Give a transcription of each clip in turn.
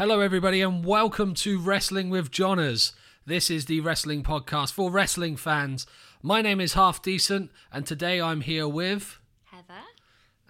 Hello, everybody, and welcome to Wrestling with Johners. This is the wrestling podcast for wrestling fans. My name is Half Decent, and today I'm here with. Heather.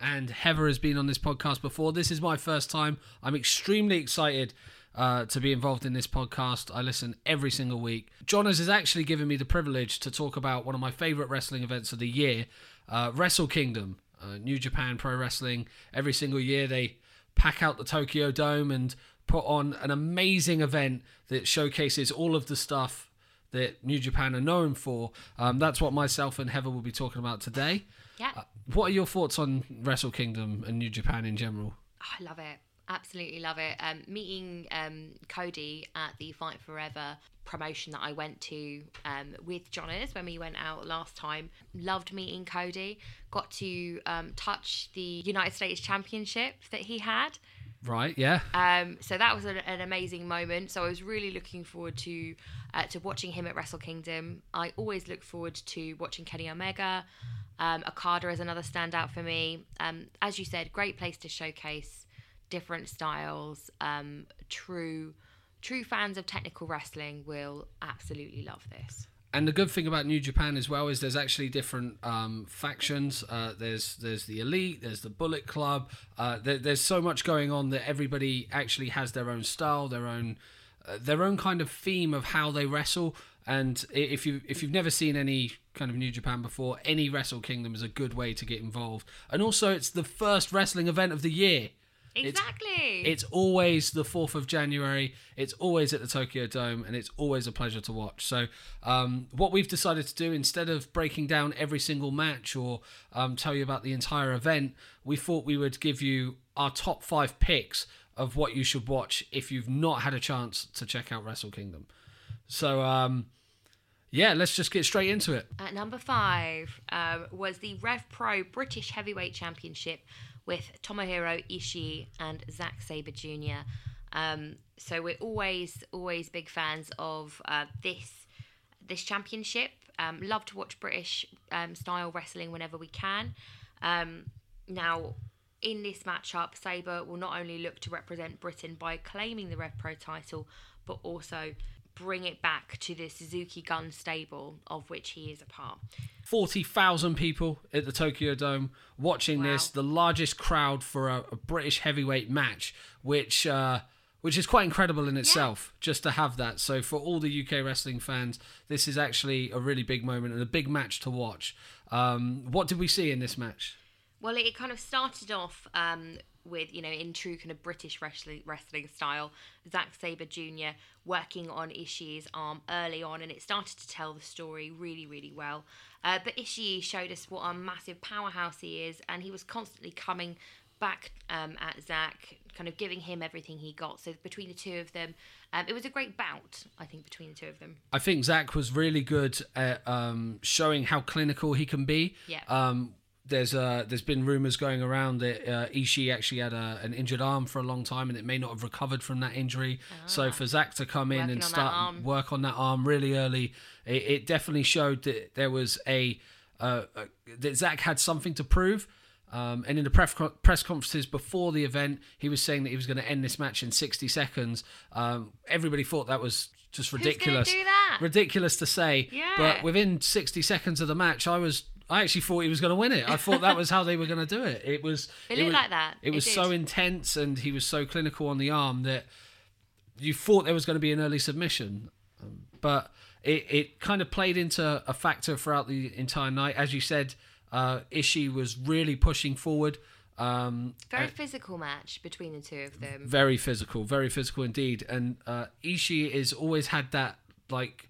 And Heather has been on this podcast before. This is my first time. I'm extremely excited uh, to be involved in this podcast. I listen every single week. Johners has actually given me the privilege to talk about one of my favorite wrestling events of the year, uh, Wrestle Kingdom, uh, New Japan Pro Wrestling. Every single year they pack out the Tokyo Dome and put on an amazing event that showcases all of the stuff that New Japan are known for. Um, that's what myself and Heather will be talking about today. Yeah. Uh, what are your thoughts on Wrestle Kingdom and New Japan in general? Oh, I love it. Absolutely love it. Um, meeting um, Cody at the Fight Forever promotion that I went to um, with Johners when we went out last time. Loved meeting Cody. Got to um, touch the United States Championship that he had. Right, yeah. Um, so that was an, an amazing moment. So I was really looking forward to uh, to watching him at Wrestle Kingdom. I always look forward to watching Kenny Omega. Um, Okada is another standout for me. Um, as you said, great place to showcase different styles. Um, true, true fans of technical wrestling will absolutely love this. And the good thing about New Japan as well is there's actually different um, factions. Uh, there's there's the elite, there's the Bullet Club. Uh, there, there's so much going on that everybody actually has their own style, their own uh, their own kind of theme of how they wrestle. And if you if you've never seen any kind of New Japan before, any Wrestle Kingdom is a good way to get involved. And also, it's the first wrestling event of the year. Exactly. It's always the 4th of January. It's always at the Tokyo Dome, and it's always a pleasure to watch. So, um, what we've decided to do, instead of breaking down every single match or um, tell you about the entire event, we thought we would give you our top five picks of what you should watch if you've not had a chance to check out Wrestle Kingdom. So, um, yeah, let's just get straight into it. At number five um, was the Rev Pro British Heavyweight Championship with Tomohiro Ishii and Zack Sabre Jr. Um, so we're always, always big fans of uh, this this championship. Um, love to watch British um, style wrestling whenever we can. Um, now, in this matchup, Sabre will not only look to represent Britain by claiming the Rev Pro title, but also bring it back to the Suzuki Gun stable of which he is a part. 40,000 people at the Tokyo Dome watching Wow. this, the largest crowd for a, a British heavyweight match, which uh, which is quite incredible in itself just to have that. So for all the UK wrestling fans, this is actually a really big moment and a big match to watch. Um, what did we see in this match? Well, it kind of started off um, with, you know, in true kind of British wrestling, wrestling style, Zack Sabre Jr. working on Ishii's arm early on, and it started to tell the story really, really well. Uh, but Ishii showed us what a massive powerhouse he is, and he was constantly coming back um, at Zack, kind of giving him everything he got. So between the two of them, um, it was a great bout, I think, between the two of them. I think Zack was really good at um, showing how clinical he can be. Yeah. There's uh, there's been rumors going around that uh, Ishii actually had a, an injured arm for a long time and it may not have recovered from that injury. So for Zack to come in and start work on that arm really early, it, it definitely showed that there was a uh, that Zack had something to prove. Um, and in the press, press conferences before the event, he was saying that he was going to end this match in 60 seconds. Um, everybody thought that was just ridiculous. do that? Ridiculous to say. Yeah. But within 60 seconds of the match, I was. I actually thought he was going to win it. I thought that was how they were going to do it. It was. It it looked was, like that. It It was did. so intense, and he was so clinical on the arm that you thought there was going to be an early submission. But it, it kind of played into a factor throughout the entire night. As you said, uh, Ishii was really pushing forward. Um, Very physical match between the two of them. very physical, very physical indeed. And uh, Ishii has always had that like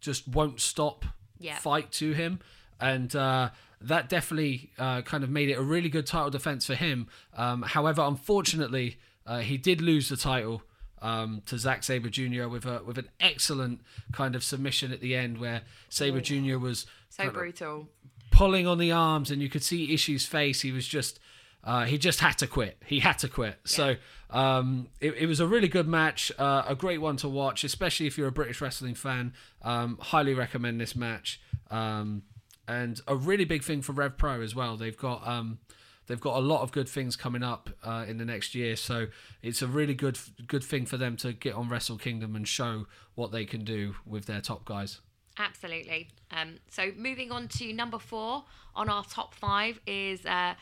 just won't stop Yeah. fight to him, and uh, that definitely uh, kind of made it a really good title defense for him. Um, however, unfortunately, uh, he did lose the title. Um, to Zack Sabre Jr. with a with an excellent kind of submission at the end, where Sabre Jr. was So brutal. pulling on the arms, and you could see Ishii's face. He was just, uh, he just had to quit. He had to quit. So um, it, it was a really good match, uh, a great one to watch, especially if you're a British wrestling fan. Um, highly recommend this match. Um, and a really big thing for Rev Pro as well. They've got um, they've got a lot of good things coming up uh, in the next year. So it's a really good good thing for them to get on Wrestle Kingdom and show what they can do with their top guys. Absolutely. Um, so moving on to number four on our top five is, uh,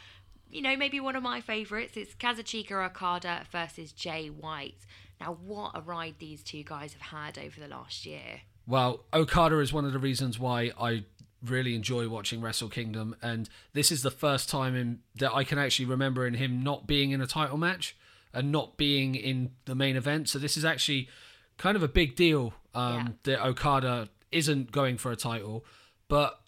you know, maybe one of my favourites. It's Kazuchika Okada versus Jay White. Now, what a ride these two guys have had over the last year. Well, Okada is one of the reasons why I really enjoy watching Wrestle Kingdom, and this is the first time in, that I can actually remember in him not being in a title match and not being in the main event. So this is actually kind of a big deal um, that Okada isn't going for a title, but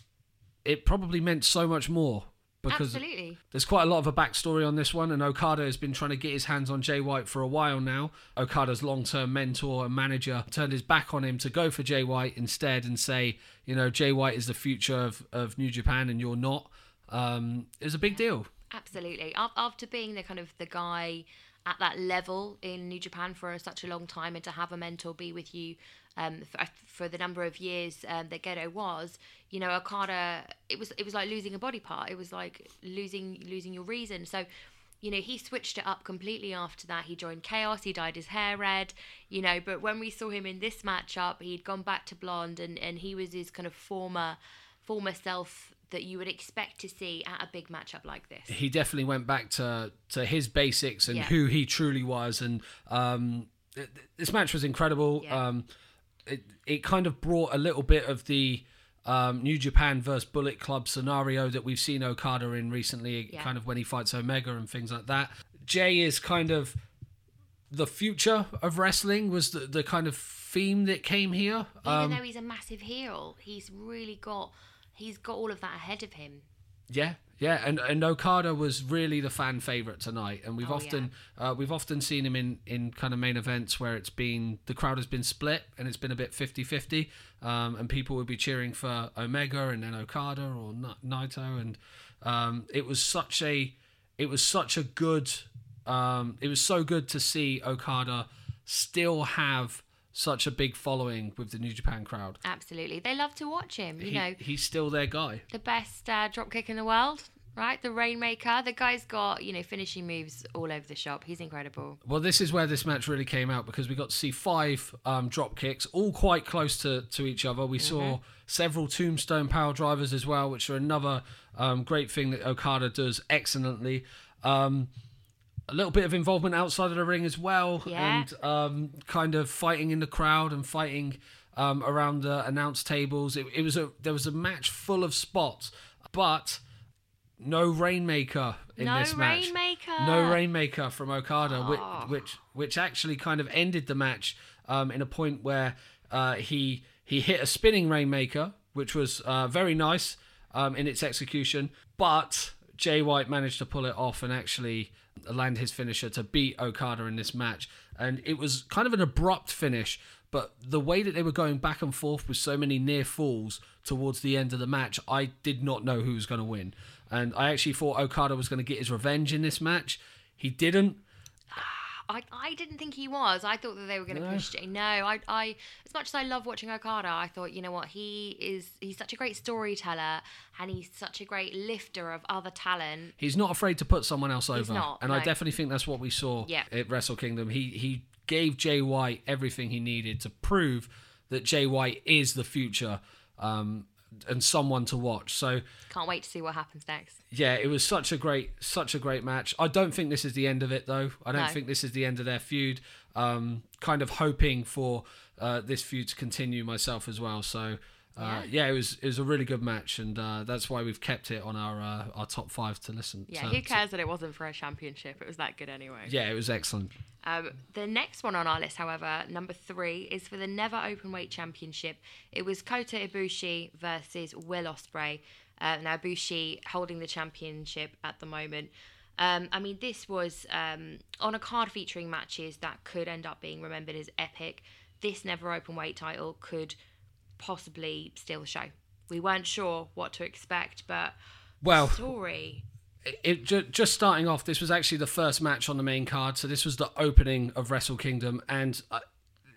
it probably meant so much more because Absolutely. there's quite a lot of a backstory on this one, and Okada has been trying to get his hands on Jay White for a while now. Okada's long term mentor and manager turned his back on him to go for Jay White instead and say, you know, Jay White is the future of, of New Japan and you're not. Um, it was a big deal. Absolutely. After being the kind of the guy at that level in New Japan for such a long time, and to have a mentor be with you um, for, for the number of years um, that Gedo was, you know, Okada, it was it was like losing a body part. It was like losing losing your reason. So. You know, he switched it up completely after that. He joined Chaos, he dyed his hair red, you know, but when we saw him in this matchup, he'd gone back to blonde and, and he was his kind of former former self that you would expect to see at a big matchup like this. He definitely went back to, to his basics and Yeah. who he truly was. And um, th- th- this match was incredible. Yeah. Um, it, it kind of brought a little bit of the um, New Japan versus Bullet Club scenario that we've seen Okada in recently, Yeah. kind of when he fights Omega and things like that. Jay is kind of the future of wrestling was the, the kind of theme that came here. Even Um, though he's a massive heel, he's really got he's got all of that ahead of him. Yeah, yeah, and and Okada was really the fan favorite tonight, and we've Oh, often uh, we've often seen him in in kind of main events where it's been the crowd has been split and it's been a bit 50-50, um, and people would be cheering for Omega and then Okada or Na- Naito, and um, it was such a it was such a good um, it was so good to see Okada still have such a big following with the New Japan crowd. Absolutely, they love to watch him. You He- know, he's still their guy. the best uh, dropkick in the world, right? The Rainmaker. The guy's got you know finishing moves all over the shop. He's incredible. Well, this is where this match really came out because we got to see five um, drop kicks, all quite close to, to each other. We saw several tombstone piledrivers as well, which are another um, great thing that Okada does excellently. Um, a little bit of involvement outside of the ring as well, Yeah. and um, kind of fighting in the crowd and fighting um, around the announce tables. It, it was a there was a match full of spots, but no rainmaker in no this match. Rainmaker. No Rainmaker from Okada, which, Oh. which which actually kind of ended the match um, in a point where uh, he he hit a spinning Rainmaker, which was uh, very nice um, in its execution, but Jay White managed to pull it off and actually land his finisher to beat Okada in this match, and it was kind of an abrupt finish. But the way that they were going back and forth with so many near falls towards the end of the match, I did not know who was going to win. And I actually thought Okada was going to get his revenge in this match. He didn't. I, I didn't think he was. I thought that they were going to No. push Jay. No, I, I as much as I love watching Okada, I thought you know what he is. He's such a great storyteller, and he's such a great lifter of other talent. He's not afraid to put someone else over. not, and I definitely think that's what we saw Yeah. at Wrestle Kingdom. He he gave Jay White everything he needed to prove that Jay White is the future um, and someone to watch. So Can't wait to see what happens next. yeah, it was such a great, such a great match. I don't think this is the end of it, though. I don't No. think this is the end of their feud. Um, kind of hoping for uh, this feud to continue myself as well. So uh, yeah. it was it was a really good match, and uh, that's why we've kept it on our uh, our top five to listen. Yeah, to, who cares that it wasn't for a championship? It was that good anyway. Yeah, it was excellent. Um, the next one on our list, however, number three, is for the Never Openweight Championship. It was Kota Ibushi versus Will Ospreay. Uh, now Ibushi holding the championship at the moment. Um, I mean, this was um, on a card featuring matches that could end up being remembered as epic. This Never Openweight title could possibly steal the show. We weren't sure what to expect, but Well, story. it ju- just starting off. This was actually the first match on the main card, so this was the opening of Wrestle Kingdom, and uh,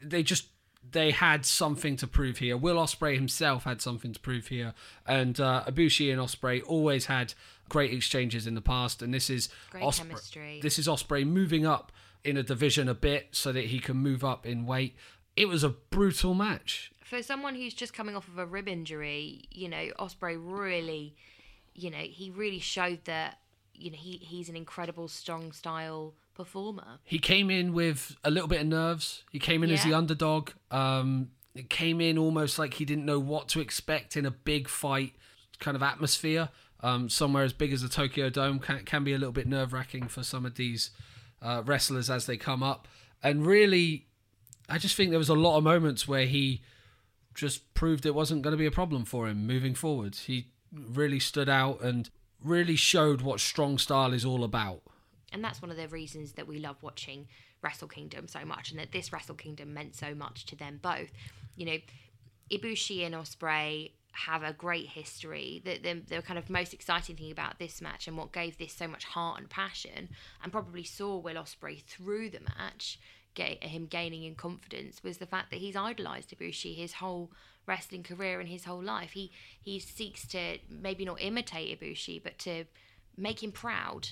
they just they had something to prove here. Will Ospreay himself had something to prove here, and uh, Ibushi and Ospreay always had great exchanges in the past. And this is Great Ospreay. chemistry. This is Ospreay moving up in a division a bit so that he can move up in weight. It was a brutal match. For someone who's just coming off of a rib injury, you know, Ospreay really, you know, he really showed that, you know, he, he's an incredible strong style performer. He came in with a little bit of nerves. He came in as the underdog. Um, it came in almost like he didn't know what to expect in a big fight kind of atmosphere. Um, somewhere as big as the Tokyo Dome can, can be a little bit nerve wracking for some of these uh, wrestlers as they come up. And really, I just think there was a lot of moments where he just proved it wasn't going to be a problem for him moving forward. He really stood out and really showed what strong style is all about. And that's one of the reasons that we love watching Wrestle Kingdom so much and that this Wrestle Kingdom meant so much to them both. You know, Ibushi and Ospreay have a great history. The, the, the kind of most exciting thing about this match and what gave this so much heart and passion and probably saw Will Ospreay through the match, get him gaining in confidence, was the fact that he's idolised Ibushi his whole wrestling career and his whole life. He he seeks to maybe not imitate Ibushi, but to make him proud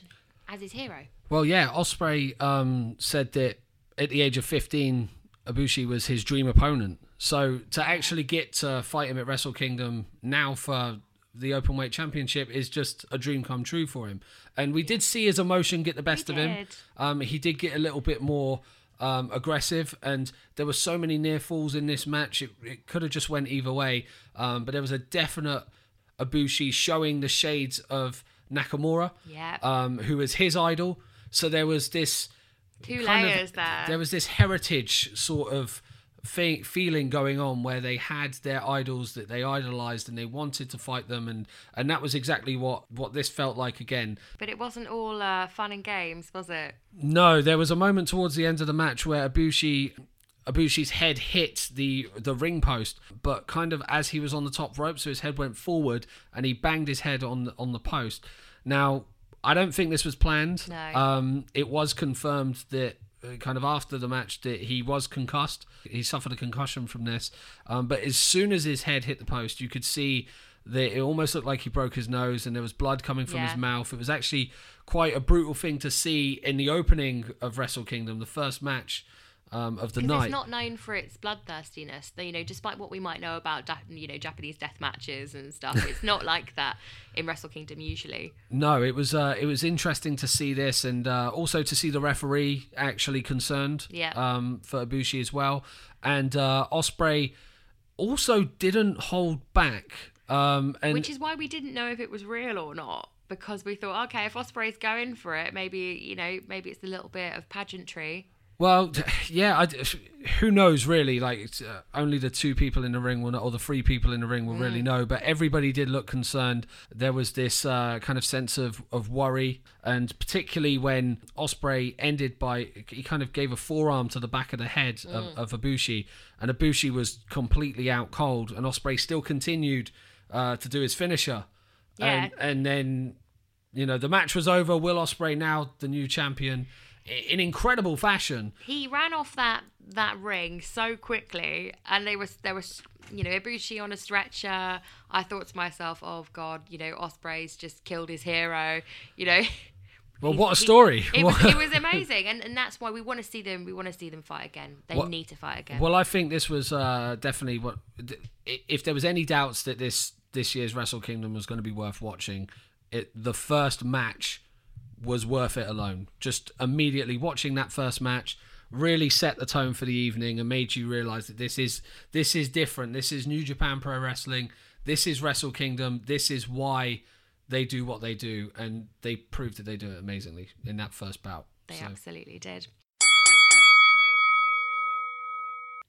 as his hero. Well, yeah, Ospreay um, said that at the age of 15, Ibushi was his dream opponent. So to actually get to fight him at Wrestle Kingdom now for the open weight championship is just a dream come true for him. And we did see his emotion get the best We of him. Um, he did get a little bit more um, aggressive, and there were so many near falls in this match. It, it could have just went either way, um, but there was a definite Ibushi showing the shades of Nakamura Yeah. um, who was his idol. So there was this Two kind of- layers there. There was this heritage sort of fe- feeling going on where they had their idols that they idolized and they wanted to fight them, and and that was exactly what what this felt like again. But it wasn't all uh, fun and games, was it? No, there was a moment towards the end of the match where Ibushi Ibushi's head hit the the ring post, but kind of as he was on the top rope, so his head went forward and he banged his head on the, on the post. Now, I don't think this was planned. No. Um, it was confirmed that kind of after the match that he was concussed. He suffered a concussion from this. Um, but as soon as his head hit the post, you could see that it almost looked like he broke his nose and there was blood coming from Yeah. his mouth. It was actually quite a brutal thing to see in the opening of Wrestle Kingdom, the first match um, of the night. it's not known for its bloodthirstiness. You know, despite what we might know about, you know, Japanese death matches and stuff, it's not like that in Wrestle Kingdom usually. No, it was uh, it was interesting to see this, and uh, also to see the referee actually concerned. Yeah. Um, for Ibushi as well, and uh, Ospreay also didn't hold back. Um, and Which is why we didn't know if it was real or not. Because we thought, okay, if Ospreay's going for it, maybe you know, maybe it's a little bit of pageantry. Well, yeah, I, who knows really? Like, it's, uh, only the two people in the ring will know, or the three people in the ring will really know. But everybody did look concerned. There was this uh, kind of sense of, of worry, and particularly when Ospreay ended by he kind of gave a forearm to the back of the head of, of Ibushi, and Ibushi was completely out cold, and Ospreay still continued uh, to do his finisher. Yeah. And, and then, you know, the match was over. Will Ospreay now the new champion in incredible fashion. He ran off that that ring so quickly, and there was there was you know Ibushi on a stretcher. I thought to myself, oh God, you know Ospreay's just killed his hero. You know. Well, what a he- story! It was, it was amazing, and, and that's why we want to see them. We want to see them fight again. They What- need to fight again. Well, I think this was uh, definitely what. If there was any doubts that this this year's Wrestle Kingdom was going to be worth watching, it the first match was worth it alone. Just immediately watching that first match really set the tone for the evening and made you realize that this is this is different. This is New Japan Pro Wrestling. This is Wrestle Kingdom. This is why they do what they do, and they proved that they do it amazingly in that first bout. They So- absolutely did.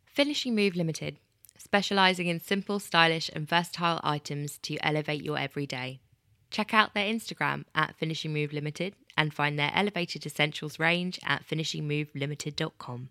Finishing Move Limited, specializing in simple, stylish, and versatile items to elevate your everyday. Check out their Instagram at Finishing Move Limited and find their elevated essentials range at finishingmovelimited.com.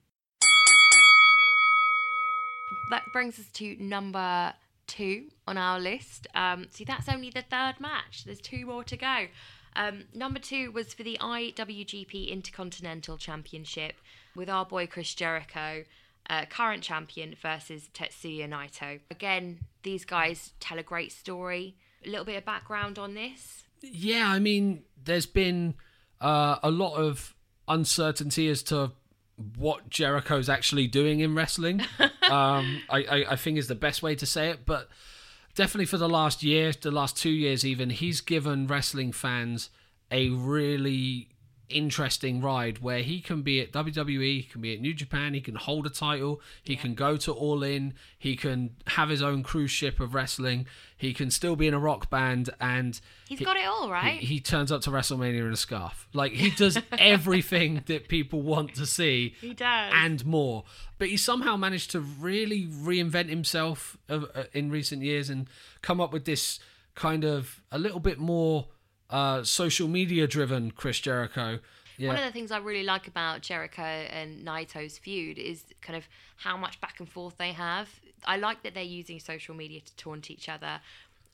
That brings us to number two on our list. Um, see, that's only the third match. There's two more to go. Um, number two was for the IWGP Intercontinental Championship with our boy Chris Jericho uh, current champion versus Tetsuya Naito. Again, these guys tell a great story. A little bit of background on this. Yeah, I mean, there's been uh, a lot of uncertainty as to what Jericho's actually doing in wrestling. um, I, I, I think is the best way to say it, but definitely for the last year, the last two years, even he's given wrestling fans a really interesting ride where he can be at WWE, he can be at New Japan, he can hold a title, he can go to All In, he can have his own cruise ship of wrestling, he can still be in a rock band, and He's got it all, right? he, he turns up to WrestleMania in a scarf. Like he does everything that people want to see He does. and more. But he somehow managed to really reinvent himself uh, in recent years and come up with this kind of a little bit more uh, social media driven Chris Jericho. Yeah. One of the things I really like about Jericho and Naito's feud is kind of how much back and forth they have. I like that they're using social media to taunt each other.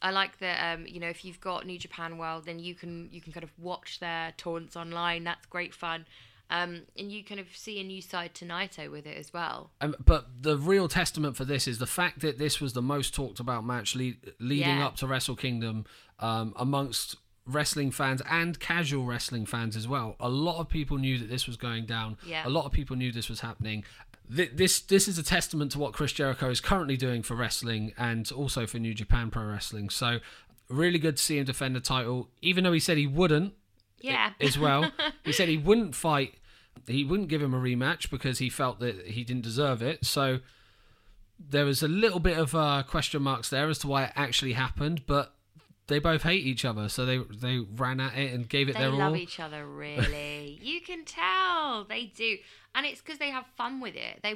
I like that um, you know if you've got New Japan World, then you can you can kind of watch their taunts online. That's great fun, um, and you kind of see a new side to Naito with it as well. Um, but the real testament for this is the fact that this was the most talked about match lead, leading Yeah. up to Wrestle Kingdom um, amongst wrestling fans and casual wrestling fans as well. A lot of people knew that this was going down. Yeah. A lot of people knew this was happening. Th- This this is a testament to what Chris Jericho is currently doing for wrestling and also for New Japan Pro Wrestling. So really good to see him defend the title, even though he said he wouldn't Yeah, as well. he said he wouldn't fight, he wouldn't give him a rematch because he felt that he didn't deserve it. So there was a little bit of uh, question marks there as to why it actually happened, but they both hate each other, so they they ran at it and gave it they their all. They love each other really. you can tell they do, and it's because they have fun with it. They,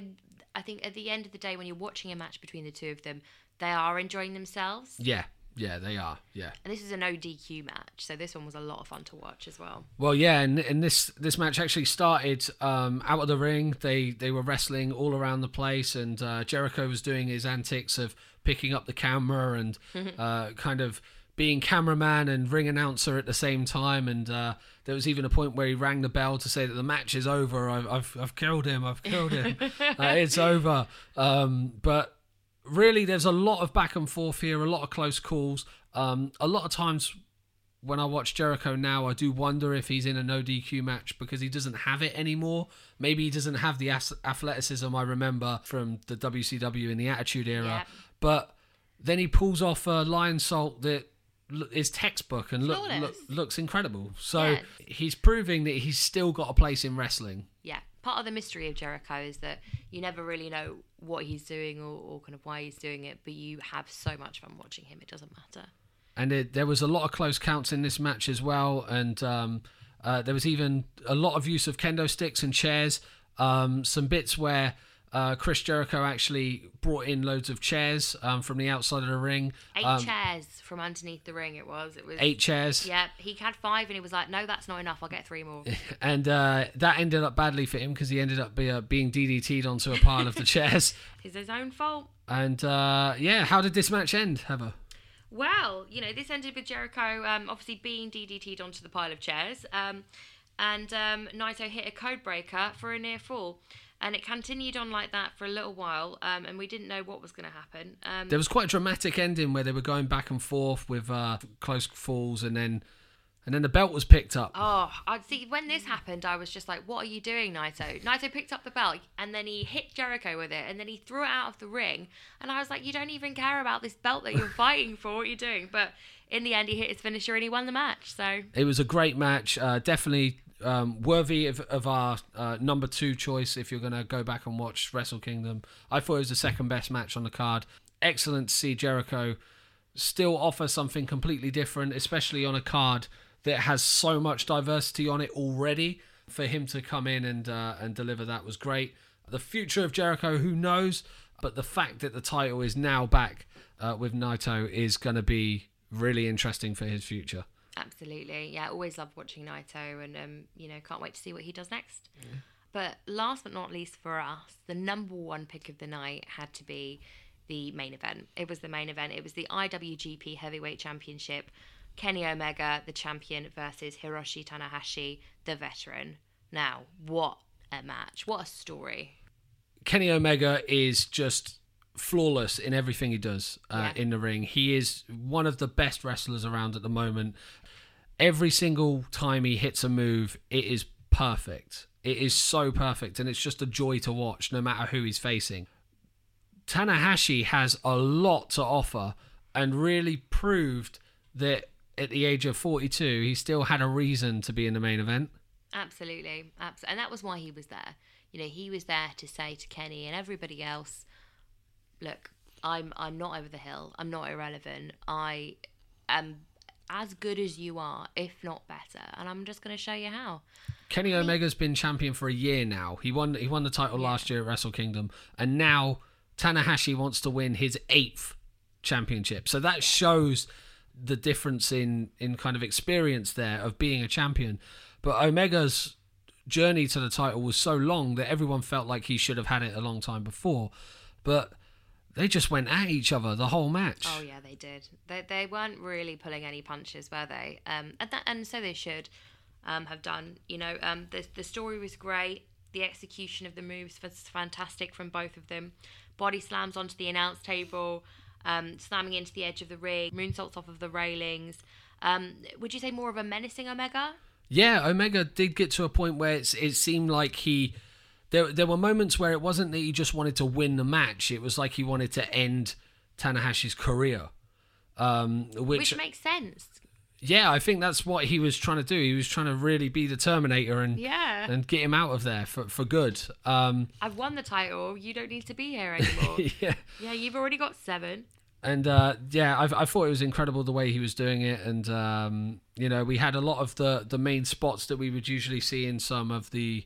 I think, at the end of the day, when you're watching a match between the two of them, they are enjoying themselves. yeah, yeah, they are. Yeah. And this is an ODQ match, so this one was a lot of fun to watch as well. Well, yeah, and, and this this match actually started um, out of the ring. They they were wrestling all around the place, and uh, Jericho was doing his antics of picking up the camera and uh, kind of being cameraman and ring announcer at the same time. And uh, there was even a point where he rang the bell to say that the match is over. I've I've, I've killed him. I've killed him. uh, it's over. Um, but really, there's a lot of back and forth here, a lot of close calls. Um, a lot of times when I watch Jericho now, I do wonder if he's in a no DQ match because he doesn't have it anymore. Maybe he doesn't have the athleticism I remember from the WCW in the Attitude Era. Yeah. But then he pulls off a Lionsault that l- is textbook and look, look, looks incredible. So Yeah. he's proving that he's still got a place in wrestling. Yeah, part of the mystery of Jericho is that you never really know what he's doing or, or kind of why he's doing it, but you have so much fun watching him. It doesn't matter. and it, there was a lot of close counts in this match as well and um, uh, there was even a lot of use of kendo sticks and chairs um, some bits where uh, Chris Jericho actually brought in loads of chairs um, from the outside of the ring Eight Um, chairs from underneath the ring. It was. It was. eight chairs Yeah, he had five, and he was like, "No, that's not enough. I'll get three more." and uh, that ended up badly for him because he ended up be, uh, being DDT'd onto a pile of the chairs It's his own fault. and uh, yeah how did this match end Heather Well, you know, this ended with Jericho um, obviously being DDT'd onto the pile of chairs, um, and um, Naito hit a code breaker for a near fall. And it continued on like that for a little while, um, and we didn't know what was going to happen. Um, there was quite a dramatic ending where they were going back and forth with uh, close falls and then and then the belt was picked up Oh, I see. When this happened, I was just like, "What are you doing, Naito?" Naito picked up the belt and then he hit Jericho with it, and then he threw it out of the ring. And I was like, "You don't even care about this belt that you're fighting for. What are you doing?" But in the end, he hit his finisher and he won the match. So It was a great match, uh, definitely um, worthy of, of our uh, number two choice. If you're going to go back and watch Wrestle Kingdom, I thought it was the second best match on the card. Excellent to see Jericho still offer something completely different, especially on a card that has so much diversity on it already. For him to come in and uh, and deliver that was great. The future of Jericho, who knows? But the fact that the title is now back uh, with Naito is going to be really interesting for his future. Absolutely. Yeah, always love watching Naito and um, you know, can't wait to see what he does next. But last but not least for us, the number one pick of the night had to be the main event. It was the main event. It was the IWGP Heavyweight Championship. Kenny Omega, the champion, versus Hiroshi Tanahashi, the veteran. Now, what a match. What a story. Kenny Omega is just flawless in everything he does uh, Yeah. in the ring. He is one of the best wrestlers around at the moment. Every single time he hits a move, it is perfect. It is so perfect, and it's just a joy to watch, no matter who he's facing. Tanahashi has a lot to offer and really proved that at the age of 42, he still had a reason to be in the main event. Absolutely, absolutely, and that was why he was there. You know, he was there to say to Kenny and everybody else, "Look, I'm I'm not over the hill. I'm not irrelevant. I am as good as you are, if not better, and I'm just going to show you how." Kenny Omega's been champion for a year now. He won he won the title last year at Wrestle Kingdom, and now Tanahashi wants to win his eighth championship. So that shows the difference in in kind of experience there of being a champion. But Omega's journey to the title was so long that everyone felt like he should have had it a long time before. But they just went at each other the whole match. Oh yeah, they did. They they weren't really pulling any punches, were they? Um, and that, and so they should um, have done. You know, um, the the story was great. The execution of the moves was fantastic from both of them. Body slams onto the announce table, um, slamming into the edge of the ring, moonsaults off of the railings. Um, would you say more of a menacing Omega? Yeah, Omega did get to a point where it's, it seemed like he. There, there were moments where it wasn't that he just wanted to win the match. It was like he wanted to end Tanahashi's career. Um, which, Which makes sense. yeah, I think that's what he was trying to do. He was trying to really be the Terminator and Yeah. and get him out of there for, for good. Um, I've won the title. You don't need to be here anymore. yeah. yeah, you've already got seven. And uh, yeah, I, I thought it was incredible the way he was doing it, and um, you know, we had a lot of the the main spots that we would usually see in some of the